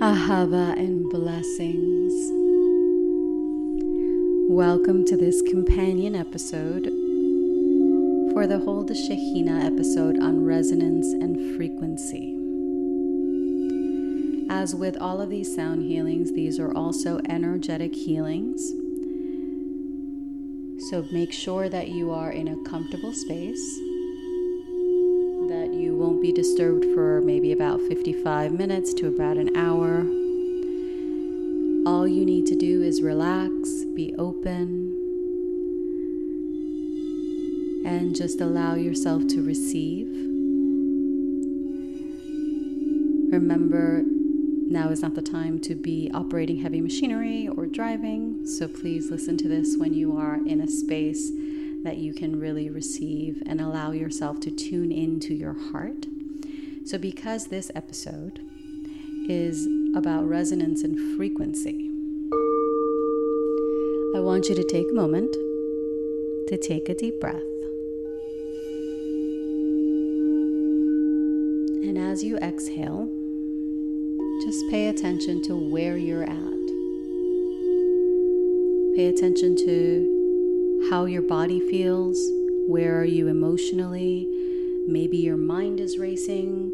Ahava and blessings. Welcome to this companion episode for the Hold the Shekhinah episode on resonance and frequency. As with all of these sound healings, these are also energetic healings. So make sure that you are in a comfortable space won't be disturbed for maybe about 55 minutes to about an hour. All you need to do is relax, be open, and just allow yourself to receive. Remember, now is not the time to be operating heavy machinery or driving, so please listen to this when you are in a space that you can really receive and allow yourself to tune into your heart. So, because this episode is about resonance and frequency, I want you to take a moment to take a deep breath. And as you exhale, just pay attention to where you're at. Pay attention to how your body feels, where are you emotionally. Maybe your mind is racing.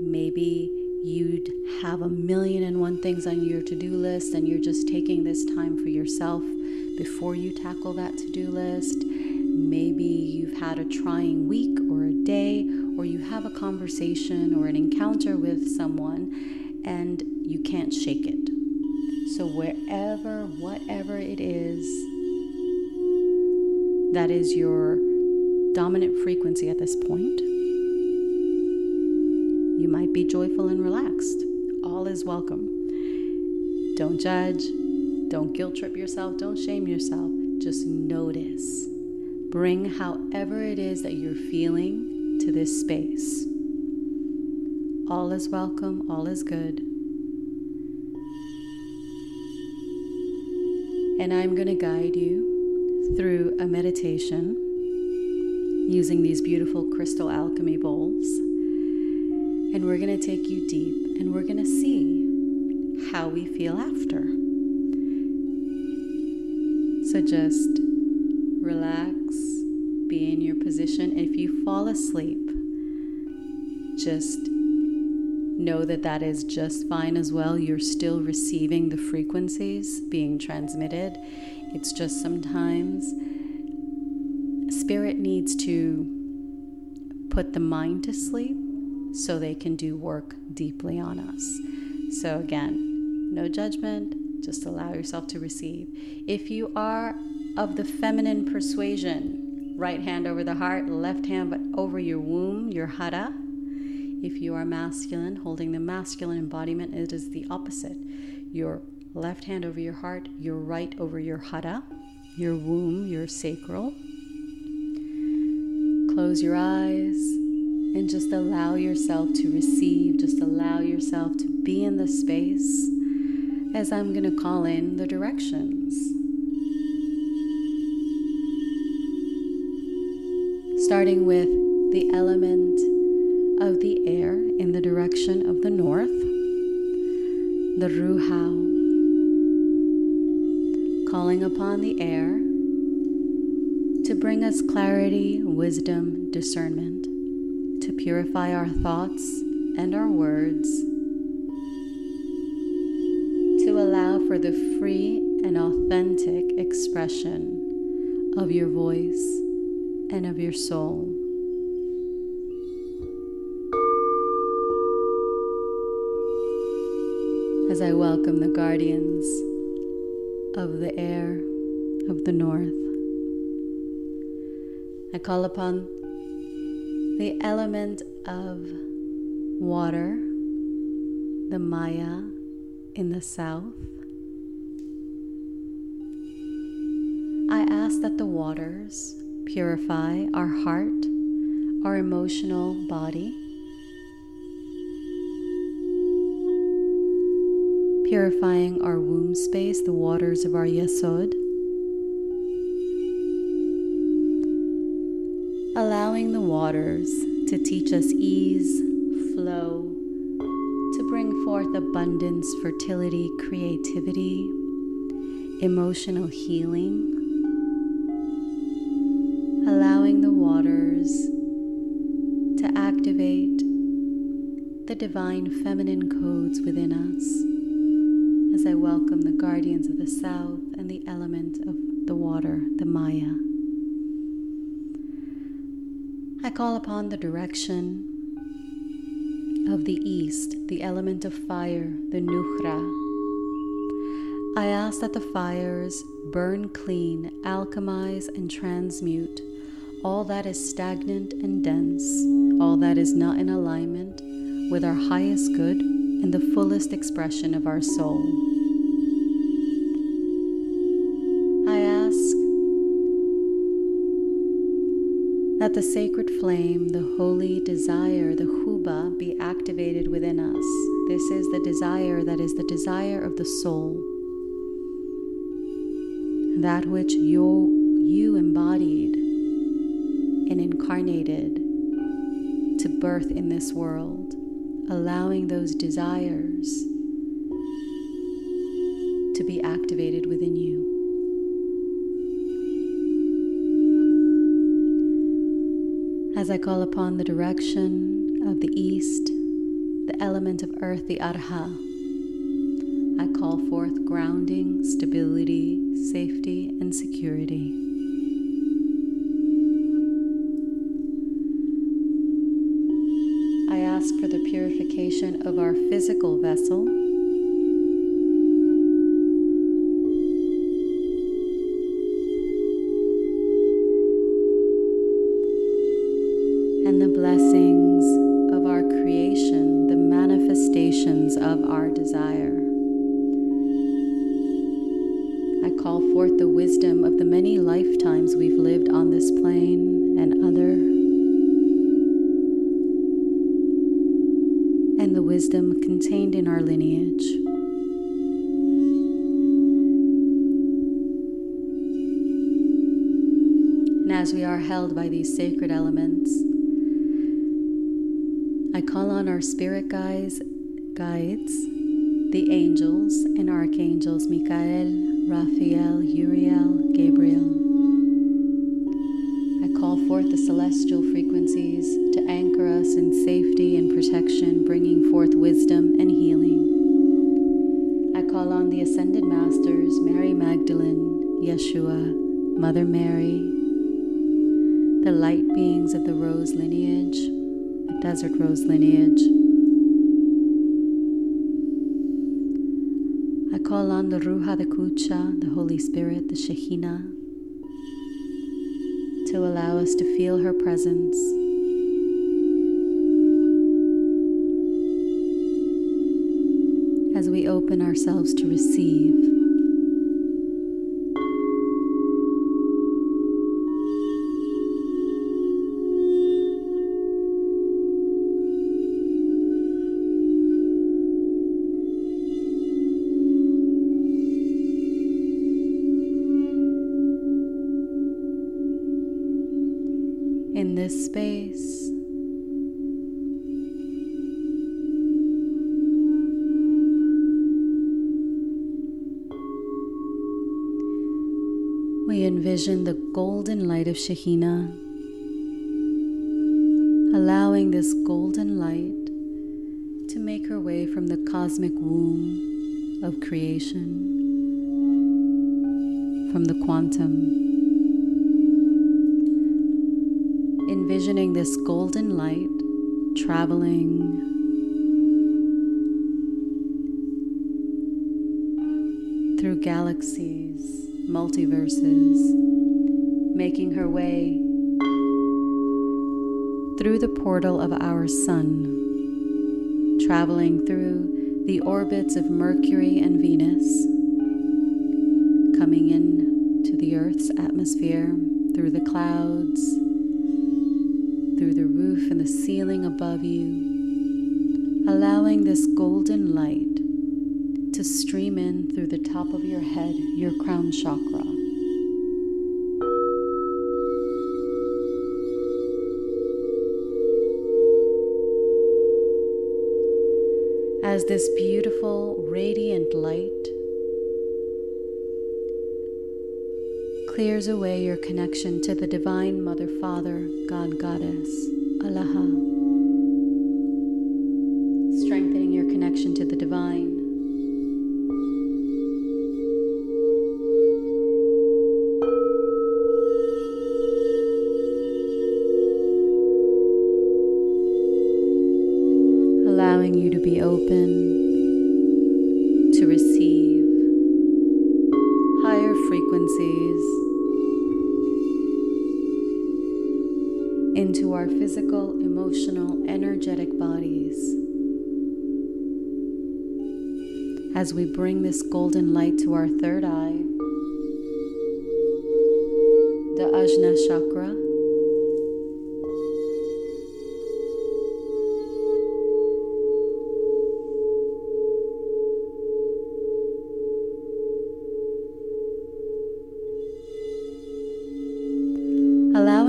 Maybe you'd have a million and one things on your to do list and you're just taking this time for yourself before you tackle that to do list. Maybe you've had a trying week or a day, or you have a conversation or an encounter with someone and you can't shake it. So, wherever, whatever it is, that is your dominant frequency at this point. You might be joyful and relaxed. All is welcome. Don't judge. Don't guilt trip yourself. Don't shame yourself. Just notice. Bring however it is that you're feeling to this space. All is welcome. All is good. And I'm going to guide you through a meditation using these beautiful crystal alchemy bowls. And we're going to take you deep and we're going to see how we feel after. So just relax, be in your position. If you fall asleep, just know that that is just fine as well. You're still receiving the frequencies being transmitted. It's just sometimes spirit needs to put the mind to sleep so they can do work deeply on us. So, again, no judgment, just allow yourself to receive. If you are of the feminine persuasion, right hand over the heart, left hand over your womb, your hara. If you are masculine, holding the masculine embodiment, it is the opposite. Your left hand over your heart, your right over your hara, your womb, your sacral. Close your eyes and just allow yourself to receive, just allow yourself to be in the space as I'm going to call in the directions. Starting with the element of the air in the direction of the north, the Ruhau calling upon the air to bring us clarity, wisdom, discernment, to purify our thoughts and our words, to allow for the free and authentic expression of your voice and of your soul. As I welcome the guardians of the air of the north. I call upon the element of water, the Maya in the south. I ask that the waters purify our heart, our emotional body purifying our womb space, the waters of our Yesod. Allowing the waters to teach us ease, flow, to bring forth forth abundance, fertility, creativity, emotional healing, allowing the waters to activate the divine feminine codes within us I welcome the guardians of the south and the element of the water, the Maya. I call upon the direction of the east, the element of fire, the Nukhra. I ask that the fires burn clean, alchemize, and transmute all that is stagnant and dense, all that is not in alignment with our highest good and the fullest expression of our soul. That the sacred flame, the holy desire, the huba, be activated within us. This is the desire that is the desire of the soul. That which you, you embodied and incarnated to birth in this world, allowing those desires to be activated within you. As I call upon the direction of the east, the element of earth, the Arha, I call forth grounding, stability, safety, and security. I ask for the purification of our physical vessel. Contained in our lineage. And as we are held by these sacred elements, I call on our spirit guides, guides, the angels and archangels Michael, Raphael, Uriel, Gabriel. Call forth the celestial frequencies to anchor us in safety and protection, bringing forth wisdom and healing. I call on the ascended masters, Mary Magdalene, Yeshua, Mother Mary, the light beings of the rose lineage, the desert rose lineage. I call on the Ruha, the Kucha, the Holy Spirit, the Shekhinah, to allow us to feel her presence. As we open ourselves to receive. Envision the golden light of Shekhinah, allowing this golden light to make her way from the cosmic womb of creation, from the quantum. envisioning this golden light traveling through galaxies, multiverses, making her way through the portal of our sun, traveling through the orbits of Mercury and Venus, coming in to the Earth's atmosphere through the clouds through the roof and the ceiling above you, allowing this golden light stream in through the top of your head, your crown chakra. as this beautiful, radiant light clears away your connection to the Divine Mother, Father, God, Goddess, Allah,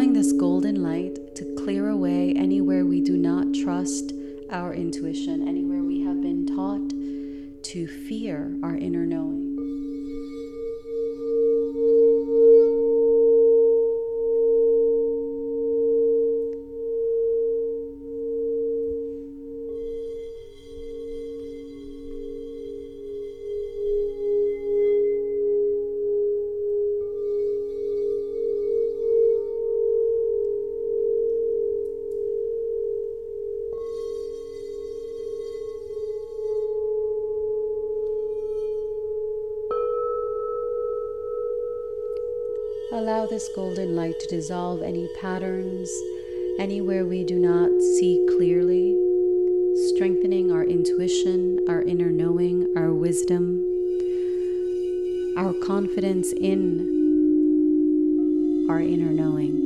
allowing this golden light to clear away anywhere we do not trust our intuition, anywhere we have been taught to fear our inner knowing. This golden light to dissolve any patterns, anywhere we do not see clearly, strengthening our intuition, our inner knowing, our wisdom, our confidence in our inner knowing.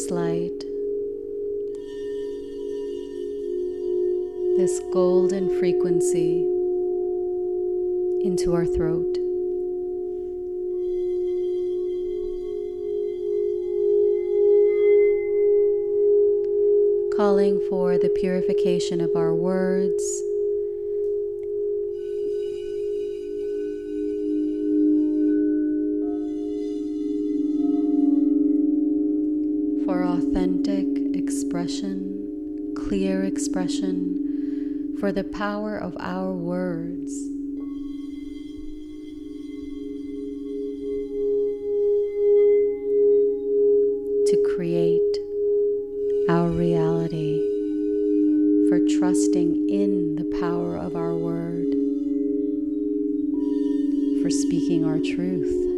This light, this golden frequency into our throat. Calling for the purification of our words for the power of our words. To create our reality, for trusting in the power of our word, for speaking our truth.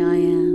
Allow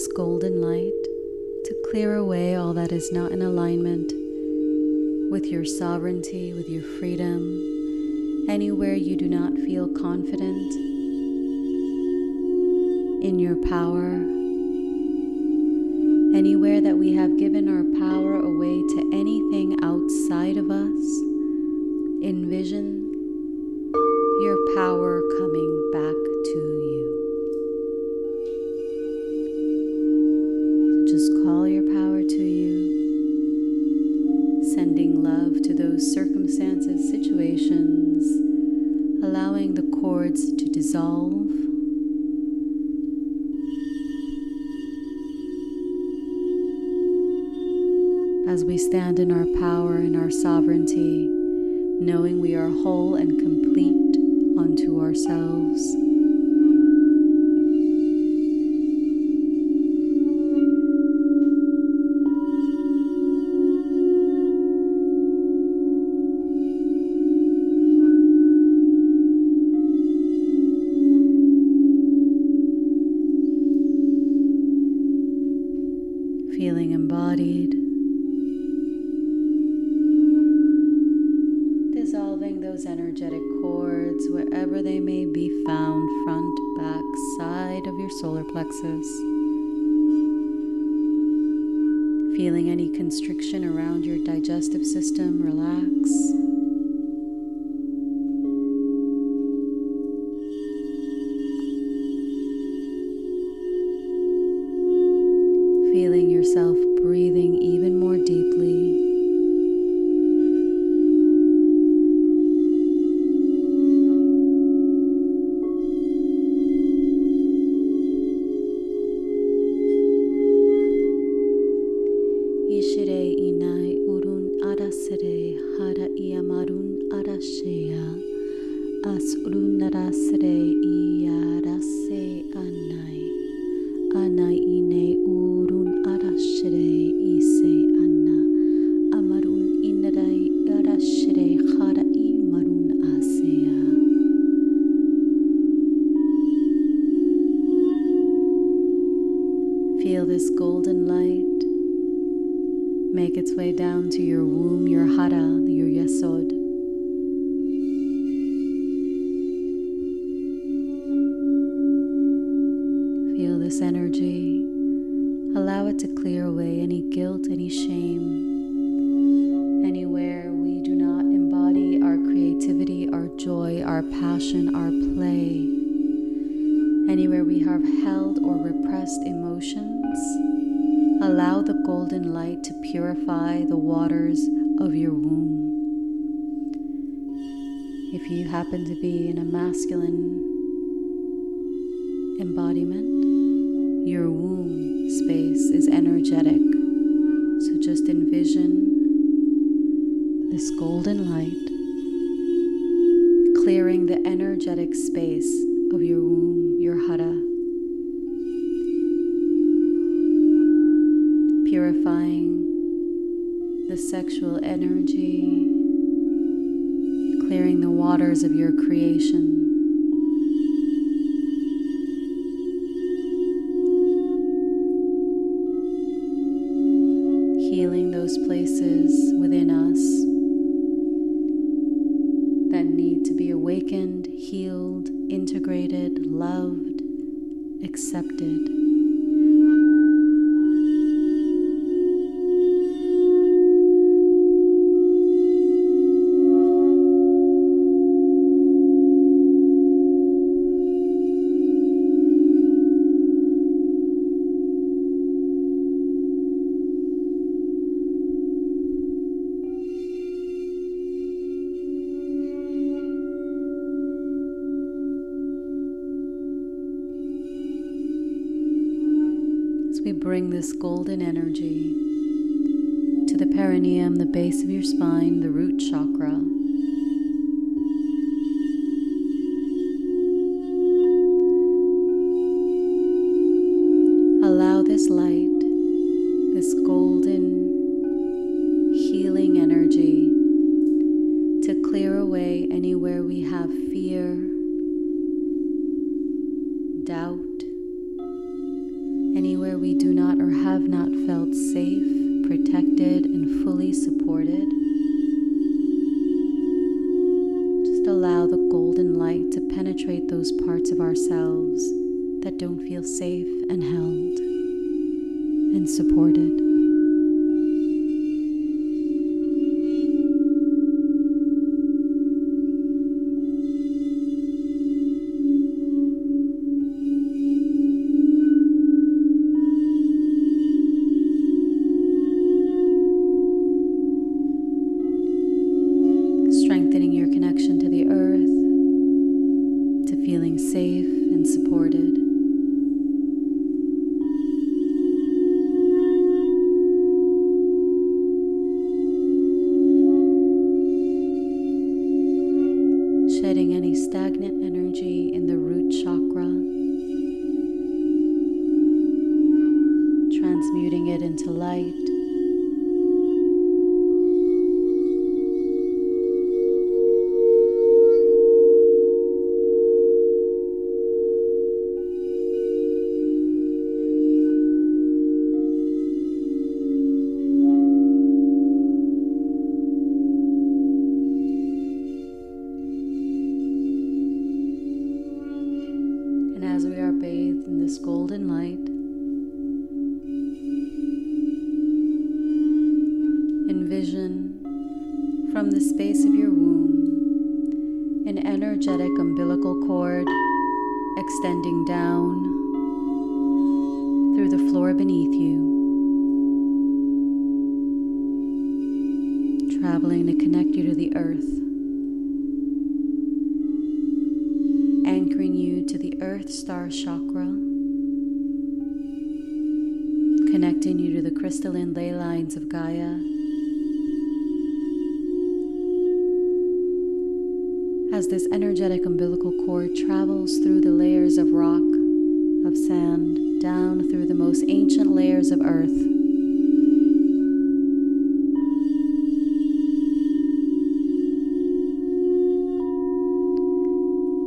this golden light to clear away all that is not in alignment with your sovereignty, with your freedom, anywhere you do not feel confident in your power, anywhere that we have given our power away to anything outside of us. Envision your power coming ourselves. Shame, anywhere we do not embody our creativity, our joy, our passion, our play, anywhere we have held or repressed emotions. Allow the golden light to purify the waters of your womb. If you happen to be in a masculine embodiment, your womb space is energetic. Just envision this golden light clearing the energetic space of your womb, your hara. Purifying the sexual energy clearing the waters of your creation. This golden energy from the space of your womb an energetic umbilical cord extending down through the floor beneath you, traveling to connect you to the earth, anchoring you to the earth star chakra, connecting you to the crystalline ley lines of Gaia. As this energetic umbilical cord travels through the layers of rock, of sand, down through the most ancient layers of earth.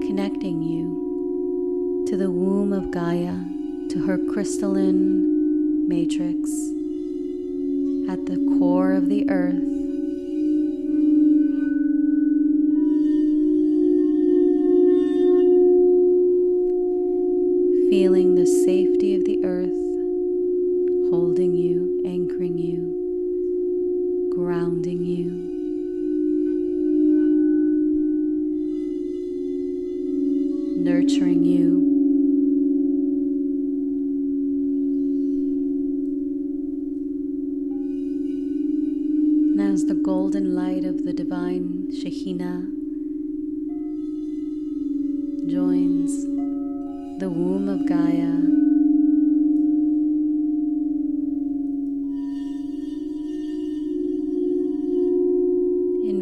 Connecting you to the womb of Gaia, to her crystalline matrix at the core of the earth feeling the safety of the earth holding you, anchoring you, grounding you. Nurturing you.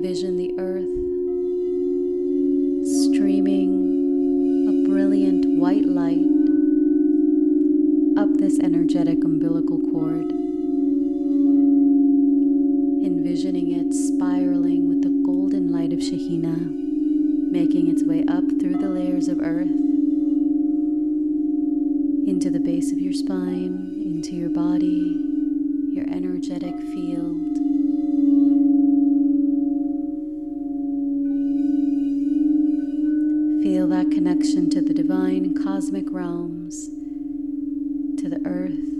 Envision the earth streaming a brilliant white light up this energetic umbilical cord. Envisioning it spiraling with the golden light of Shekhinah, making its way up through the layers of earth into the base of your spine, into your body, your energetic field. Feel that connection to the divine cosmic realms, to the earth.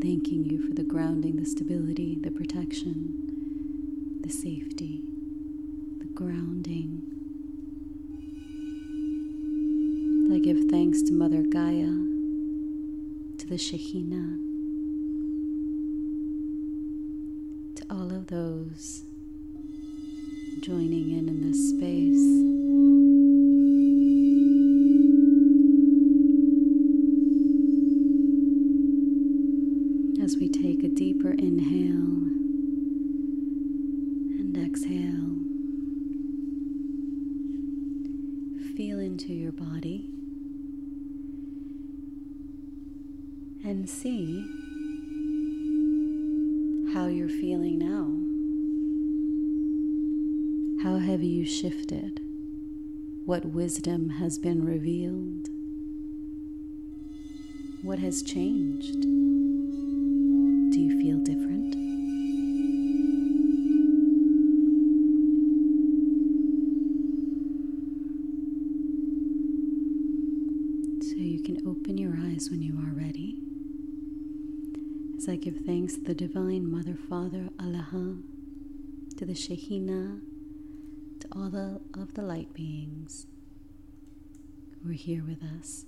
Thanking you for the grounding, the stability, the protection, the safety, the grounding. I give thanks to Mother Gaia, to the Shekhinah, to all of those joining in in this space. See how you're feeling now. How have you shifted? What wisdom has been revealed? What has changed? The Divine Mother, Father, Allah, to the Shekhinah, to all the, of the light beings who are here with us.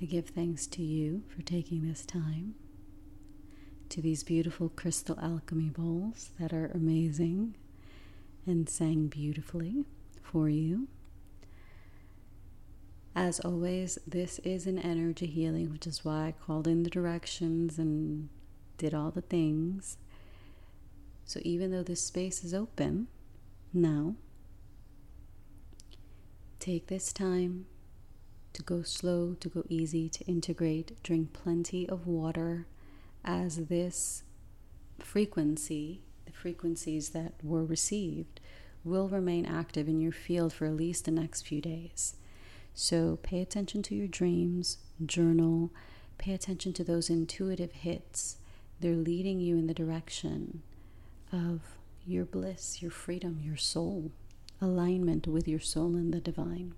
I give thanks to you for taking this time, to these beautiful crystal alchemy bowls that are amazing and sang beautifully for you. As always, this is an energy healing, which is why I called in the directions and did all the things. So even though this space is open now, take this time to go slow, to go easy, to integrate, drink plenty of water as this frequency, the frequencies that were received, will remain active in your field for at least the next few days. So pay attention to your dreams, journal, pay attention to those intuitive hits. They're leading you in the direction of your bliss, your freedom, your soul, alignment with your soul and the divine.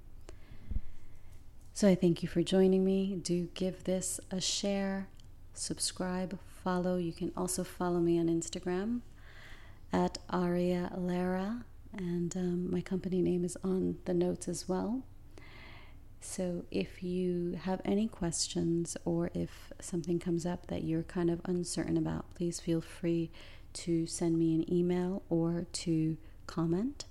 So I thank you for joining me. Do give this a share, subscribe, follow. You can also follow me on Instagram at Aurea Lara, and um, my company name is on the notes as well. So, if you have any questions or if something comes up that you're kind of uncertain about, please feel free to send me an email or to comment.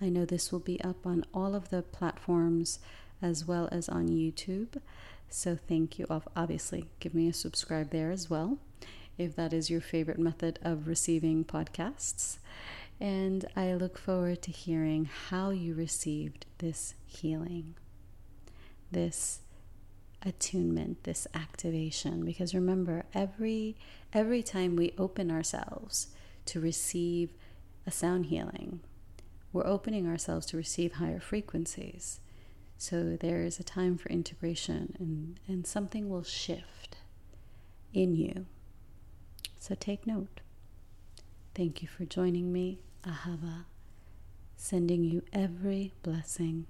I know this will be up on all of the platforms as well as on YouTube. So thank you. Obviously, give me a subscribe there as well if that is your favorite method of receiving podcasts. And I look forward to hearing how you received this healing, this attunement, this activation. Because remember, every every time we open ourselves to receive a sound healing, we're opening ourselves to receive higher frequencies. So there is a time for integration and, and something will shift in you. So take note. Thank you for joining me. Ahava, sending you every blessing.